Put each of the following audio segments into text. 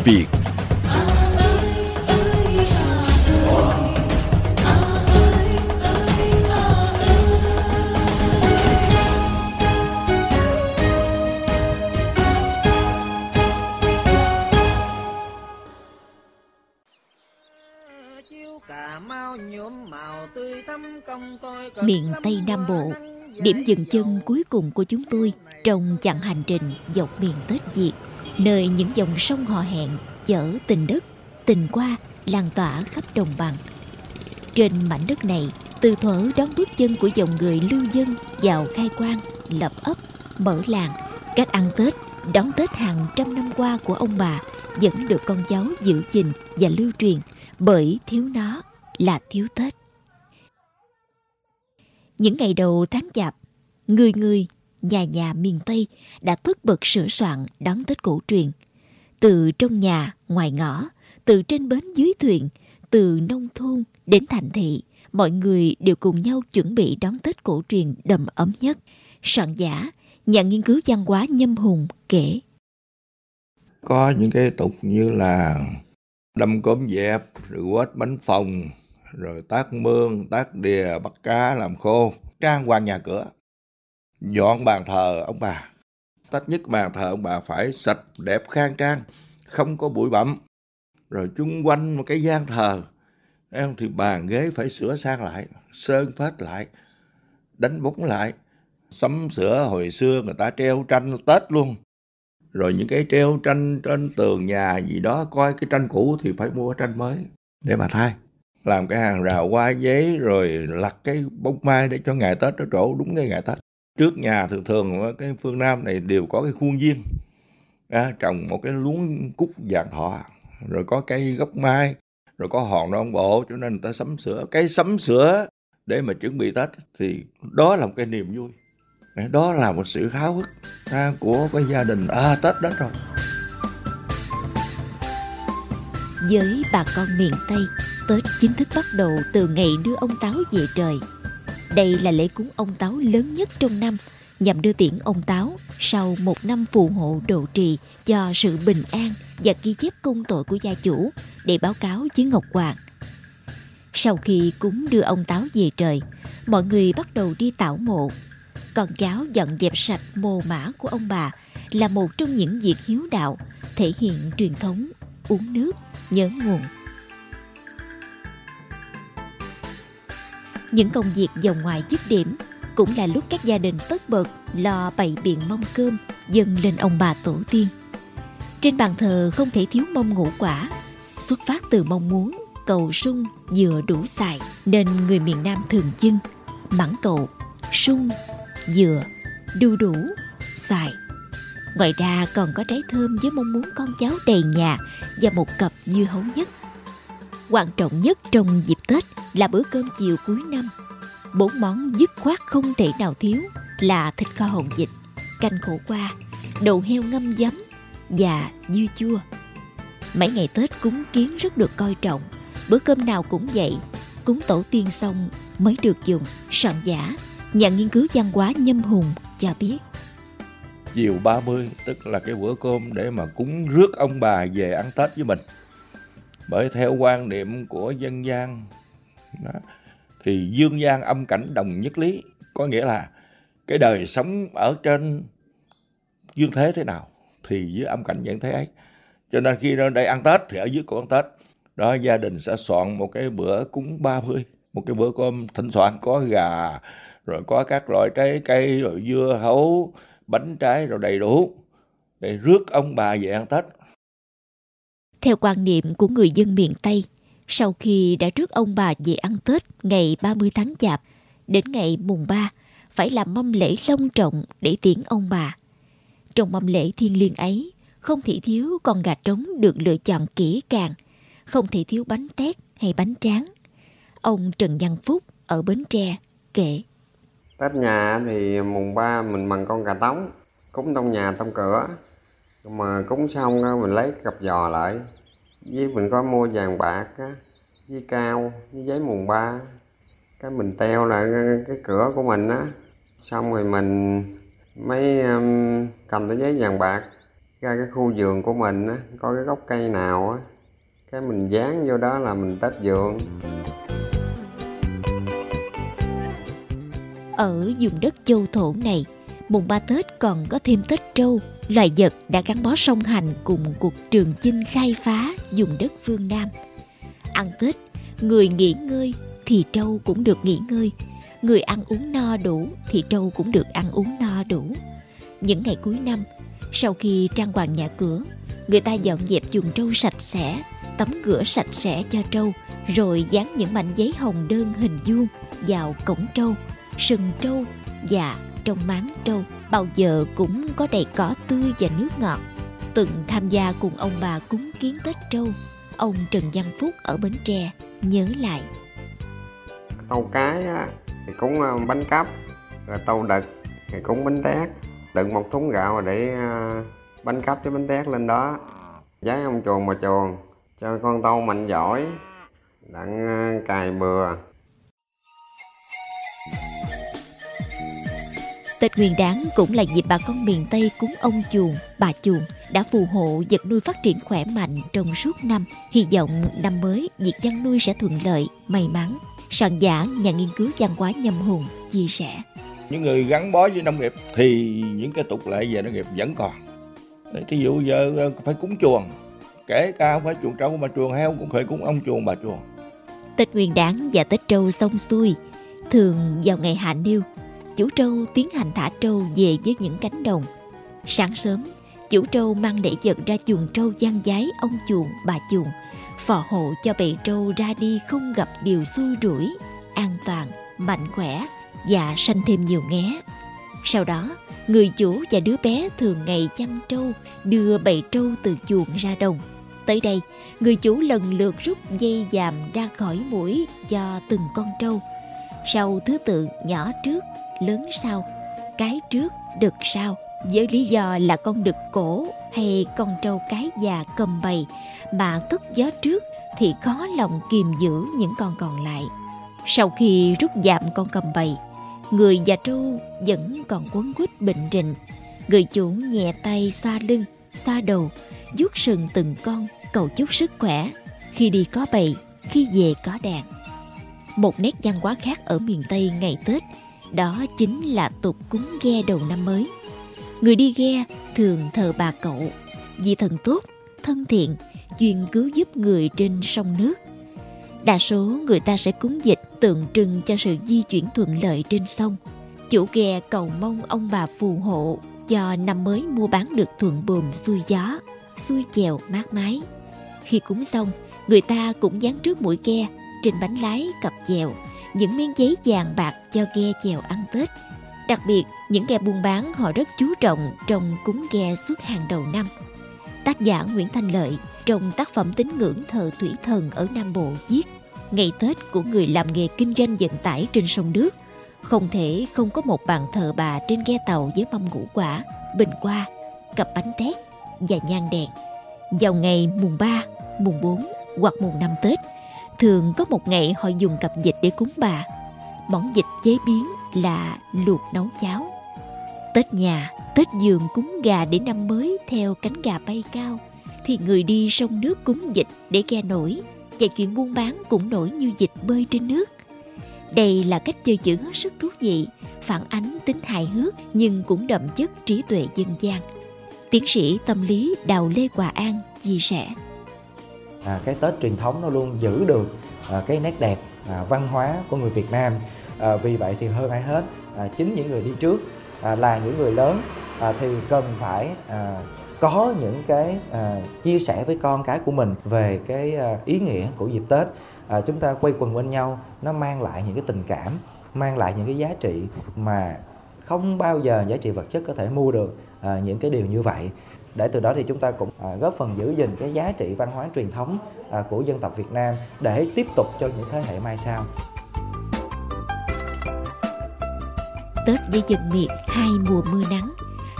Dọc Việt miền Tây Nam Bộ, điểm dừng chân cuối cùng của chúng tôi trong chặng hành trình dọc miền Tết Việt, nơi những dòng sông họ hẹn chở tình đất, tình qua lan tỏa khắp đồng bằng. Trên mảnh đất này, từ thuở đón bước chân của dòng người lưu dân vào khai quang, lập ấp, mở làng, cách ăn Tết, đón Tết hàng trăm năm qua của ông bà vẫn được con cháu giữ gìn và lưu truyền bởi thiếu nó là thiếu Tết. Những ngày đầu tháng chạp, người người, nhà nhà miền Tây đã tất bật sửa soạn đón Tết cổ truyền. Từ trong nhà, ngoài ngõ, từ trên bến dưới thuyền, từ nông thôn đến thành thị, mọi người đều cùng nhau chuẩn bị đón Tết cổ truyền đầm ấm nhất. Soạn giả, nhà nghiên cứu văn hóa Nhâm Hùng kể. Có những cái tục như là đâm cốm dẹp, rồi quết bánh phòng, rồi tác mương, tác đìa, bắt cá làm khô, trang hoàng nhà cửa, dọn bàn thờ ông bà. Tất nhất bàn thờ ông bà phải sạch, đẹp, khang trang, không có bụi bặm. Rồi chung quanh một cái gian thờ, em thì bàn ghế phải sửa sang lại, sơn phết lại, đánh bóng lại, sắm sửa hồi xưa người ta treo tranh Tết luôn. Rồi những cái treo tranh trên tường nhà gì đó, coi cái tranh cũ thì phải mua tranh mới để mà thay làm cái hàng rào qua giấy rồi lặt cái bông mai để cho ngày Tết nó trổ đúng cái ngày Tết. Trước nhà thường thường cái phương Nam này đều có cái khuôn viên, à, trồng một cái luống cúc vàng thọ, rồi có cây gốc mai, rồi có hòn non bộ cho nên người ta sắm sửa. Cái sắm sửa để mà chuẩn bị Tết thì đó là một cái niềm vui. Đó là một sự háo hức của cái gia đình. À Tết đến rồi. Với bà con miền Tây, Tết chính thức bắt đầu từ ngày đưa ông Táo về trời. Đây là lễ cúng ông Táo lớn nhất trong năm, nhằm đưa tiễn ông Táo sau một năm phù hộ độ trì cho sự bình an và ghi chép công tội của gia chủ để báo cáo với Ngọc Hoàng. Sau khi cúng đưa ông Táo về trời, mọi người bắt đầu đi tảo mộ. Con cháu dọn dẹp sạch mồ mã của ông bà là một trong những việc hiếu đạo, thể hiện truyền thống uống nước, nhớ nguồn. Những công việc vòng ngoài dứt điểm cũng là lúc các gia đình tất bật lo bày biện mâm cơm dâng lên ông bà tổ tiên. Trên bàn thờ không thể thiếu mâm ngũ quả, xuất phát từ mong muốn cầu sung vừa đủ xài nên người miền Nam thường chưng mãn cầu, sung, dừa, đu đủ, xài. Ngoài ra còn có trái thơm với mong muốn con cháu đầy nhà và một cặp dưa hấu nhất. Quan trọng nhất trong dịp Tết là bữa cơm chiều cuối năm. Bốn món dứt khoát không thể nào thiếu là thịt kho hồng vịt, canh khổ qua, đầu heo ngâm giấm và dưa chua. Mấy ngày Tết cúng kiến rất được coi trọng, bữa cơm nào cũng vậy, cúng tổ tiên xong mới được dùng. Soạn giả, nhà nghiên cứu văn hóa Nhâm Hùng cho biết. Chiều 30 tức là cái bữa cơm để mà cúng rước ông bà về ăn Tết với mình. Bởi theo quan niệm của dân gian đó, thì dương gian âm cảnh đồng nhất lý có nghĩa là cái đời sống ở trên dương thế thế nào thì dưới âm cảnh vẫn thế ấy. Cho nên khi ở đây ăn tết thì ở dưới cũng ăn tết. Đó gia đình sẽ soạn một cái bữa cúng 30 một cái bữa cơm thỉnh thoảng có gà rồi có các loại trái cây rồi dưa hấu bánh trái rồi đầy đủ. Để rước ông bà về ăn tết theo quan niệm của người dân miền Tây, sau khi đã rước ông bà về ăn Tết ngày 30 tháng Chạp, đến ngày mùng 3 phải làm mâm lễ long trọng để tiễn ông bà. Trong mâm lễ thiên liêng ấy, không thể thiếu con gà trống được lựa chọn kỹ càng, không thể thiếu bánh tét hay bánh tráng. Ông Trần Văn Phúc ở Bến Tre kể. Tết nhà thì mùng 3 mình mần con gà trống cúng trong nhà trong cửa. Mà cúng xong mình lấy cặp giò lại, với mình có mua vàng bạc á, với cao, với giấy mùng ba, Cái mình teo lại cái cửa của mình á, xong rồi mình mới um, cầm cái giấy vàng bạc ra cái khu vườn của mình á có cái gốc cây nào á. Cái mình dán vô đó là mình tết vườn. Ở vùng đất châu thổ này, mùng ba Tết còn có thêm Tết trâu, loài vật đã gắn bó song hành cùng cuộc trường chinh khai phá vùng đất phương Nam. Ăn Tết, người nghỉ ngơi thì trâu cũng được nghỉ ngơi, người ăn uống no đủ thì trâu cũng được ăn uống no đủ. Những ngày cuối năm, sau khi trang hoàng nhà cửa, người ta dọn dẹp chuồng trâu sạch sẽ, tắm rửa sạch sẽ cho trâu, rồi dán những mảnh giấy hồng đơn hình vuông vào cổng trâu, sừng trâu và trong máng trâu bao giờ cũng có đầy cỏ tươi và nước ngọt. Từng tham gia cùng ông bà cúng kiến Tết trâu, ông Trần Văn Phúc ở Bến Tre nhớ lại. tàu cái á thì cúng ờ, bánh cắp rồi tàu đực thì cúng bánh tét đựng một thúng gạo để ờ, bánh cắp với bánh tét lên đó giái ông chuồng mà chuồng cho con tâu mạnh giỏi đặng ờ, cài bừa Tết Nguyên Đán cũng là dịp bà con miền Tây cúng ông chuồng, bà chuồng đã phù hộ vật nuôi phát triển khỏe mạnh trong suốt năm. Hy vọng năm mới việc chăn nuôi sẽ thuận lợi, may mắn. Soạn giả nhà nghiên cứu văn hóa Nhâm Hùng chia sẻ. những người gắn bó với nông nghiệp thì những cái tục lệ về nông nghiệp vẫn còn thí dụ giờ ờ, phải cúng chuồng kể cả không phải chuồng trâu mà chuồng heo cũng phải cúng ông chuồng bà chuồng Tết Nguyên Đán và Tết Trâu xong xuôi, thường vào ngày hạ niêu, chủ trâu tiến hành thả trâu về với những cánh đồng. Sáng sớm, chủ trâu mang lễ vật ra chuồng trâu gian giái ông chuồng, bà chuồng, phò hộ cho bầy trâu ra đi không gặp điều xui rủi, an toàn, mạnh khỏe và sanh thêm nhiều nghé. Sau đó, người chủ và đứa bé thường ngày chăm trâu đưa bầy trâu từ chuồng ra đồng. Tới đây, người chủ lần lượt rút dây dàm ra khỏi mũi cho từng con trâu. Sau thứ tự nhỏ trước, lớn sau, cái trước, đực sau. Với lý do là con đực cổ hay con trâu cái già cầm bầy mà cất gió trước thì khó lòng kìm giữ những con còn lại. Sau khi rút giảm con cầm bầy, người già trâu vẫn còn quấn quýt bệnh rình. Người chủ nhẹ tay xoa lưng, xoa đầu, vuốt sừng từng con cầu chúc sức khỏe khi đi có bầy khi về có đàn một nét văn hóa khác ở miền tây ngày tết đó chính là tục cúng ghe đầu năm mới. Người đi ghe thường thờ bà cậu vì thần tốt thân thiện chuyên cứu giúp người trên sông nước. Đa số người ta sẽ cúng dịch tượng trưng cho sự di chuyển thuận lợi trên sông. Chủ ghe cầu mong ông bà phù hộ cho năm mới mua bán được thuận buồm xuôi gió xuôi chèo mát mái. Khi cúng xong, người ta cũng dán trước mũi ghe, trên bánh lái cặp chèo, những miếng giấy vàng bạc cho ghe chèo ăn Tết. Đặc biệt, những ghe buôn bán họ rất chú trọng trong cúng ghe suốt hàng đầu năm. Tác giả Nguyễn Thanh Lợi trong tác phẩm tín ngưỡng thờ thủy thần ở Nam Bộ viết Ngày Tết của người làm nghề kinh doanh vận tải trên sông nước không thể không có một bàn thờ bà trên ghe tàu với mâm ngũ quả, bình qua, cặp bánh tét và nhang đèn. Vào ngày mùng 3, mùng 4 hoặc mùng 5 Tết, thường có một ngày họ dùng cặp dịch để cúng bà. Món dịch chế biến là luộc nấu cháo. Tết nhà, Tết giường cúng gà để năm mới theo cánh gà bay cao, thì người đi sông nước cúng dịch để ghe nổi, và chuyện buôn bán cũng nổi như dịch bơi trên nước. Đây là cách chơi chữ hết sức thú vị, phản ánh tính hài hước nhưng cũng đậm chất trí tuệ dân gian. Tiến sĩ tâm lý Đào Lê Hòa An chia sẻ à, cái Tết truyền thống nó luôn giữ được à, cái nét đẹp à, văn hóa của người Việt Nam. À, vì vậy thì hơn ai hết à, chính những người đi trước à, là những người lớn à, thì cần phải à, có những cái à, chia sẻ với con cái của mình về cái à, ý nghĩa của dịp Tết. À, chúng ta quay quần bên nhau nó mang lại những cái tình cảm mang lại những cái giá trị mà không bao giờ giá trị vật chất có thể mua được à, những cái điều như vậy để từ đó thì chúng ta cũng à, góp phần giữ gìn cái giá trị văn hóa truyền thống à, của dân tộc Việt Nam để tiếp tục cho những thế hệ mai sau. Tết với dân miệt hai mùa mưa nắng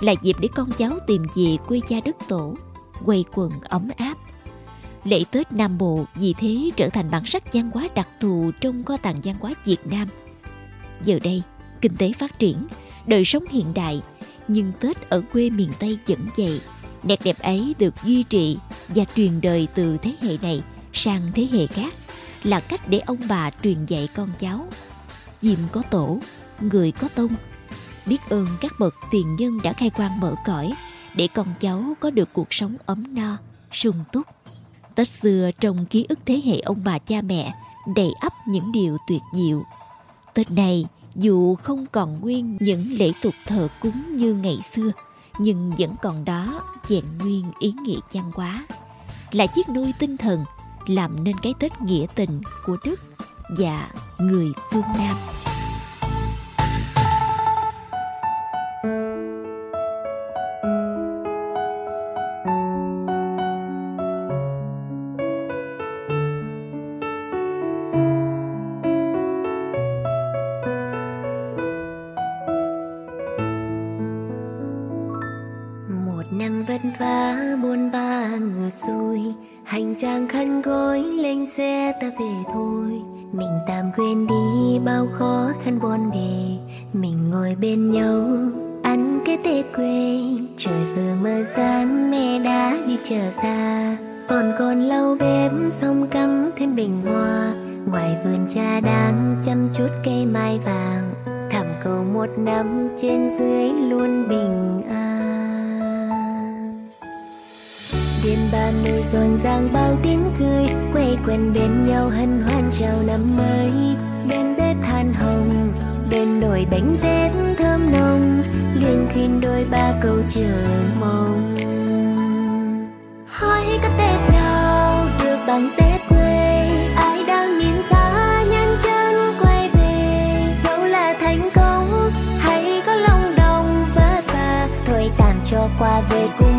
là dịp để con cháu tìm về quê cha đất tổ, quây quần ấm áp. Lễ Tết Nam Bộ vì thế trở thành bản sắc văn hóa đặc thù trong kho tàng văn hóa Việt Nam. Giờ đây, kinh tế phát triển, đời sống hiện đại, nhưng Tết ở quê miền Tây vẫn vậy, Nét đẹp ấy được duy trì và truyền đời từ thế hệ này sang thế hệ khác là cách để ông bà truyền dạy con cháu. Diệm có tổ, người có tông. Biết ơn các bậc tiền nhân đã khai quang mở cõi để con cháu có được cuộc sống ấm no, sung túc. Tết xưa trong ký ức thế hệ ông bà cha mẹ đầy ắp những điều tuyệt diệu. Tết này dù không còn nguyên những lễ tục thờ cúng như ngày xưa nhưng vẫn còn đó vẹn nguyên ý nghĩa văn hóa là chiếc nôi tinh thần, làm nên cái tết nghĩa tình của đức và người phương nam. Buôn ba ngược xuôi hành trang khăn gối lên xe ta về thôi. Mình tạm quên đi bao khó khăn buồn bề. Mình ngồi bên nhau, ăn cái tết quê. Trời vừa mơ sáng, mẹ đã đi chờ xa. Còn còn lau bếp, xong cắm thêm bình hoa. Ngoài vườn cha đang chăm chút cây mai vàng. Thầm cầu một năm trên dưới luôn bình an. Điện ba nơi rộn ràng bao tiếng cười Quay quần bên nhau hân hoan chào năm mới Bên bếp than hồng, Bên nồi bánh tét thơm nồng Luyện thuyền đôi ba câu chờ mong Hỏi có tết nào được bằng tết quê, Ai đang nhìn xa nhanh chân quay về Dẫu là thành công, hay có lòng đồng vất vả, Thôi tạm cho qua về cùng.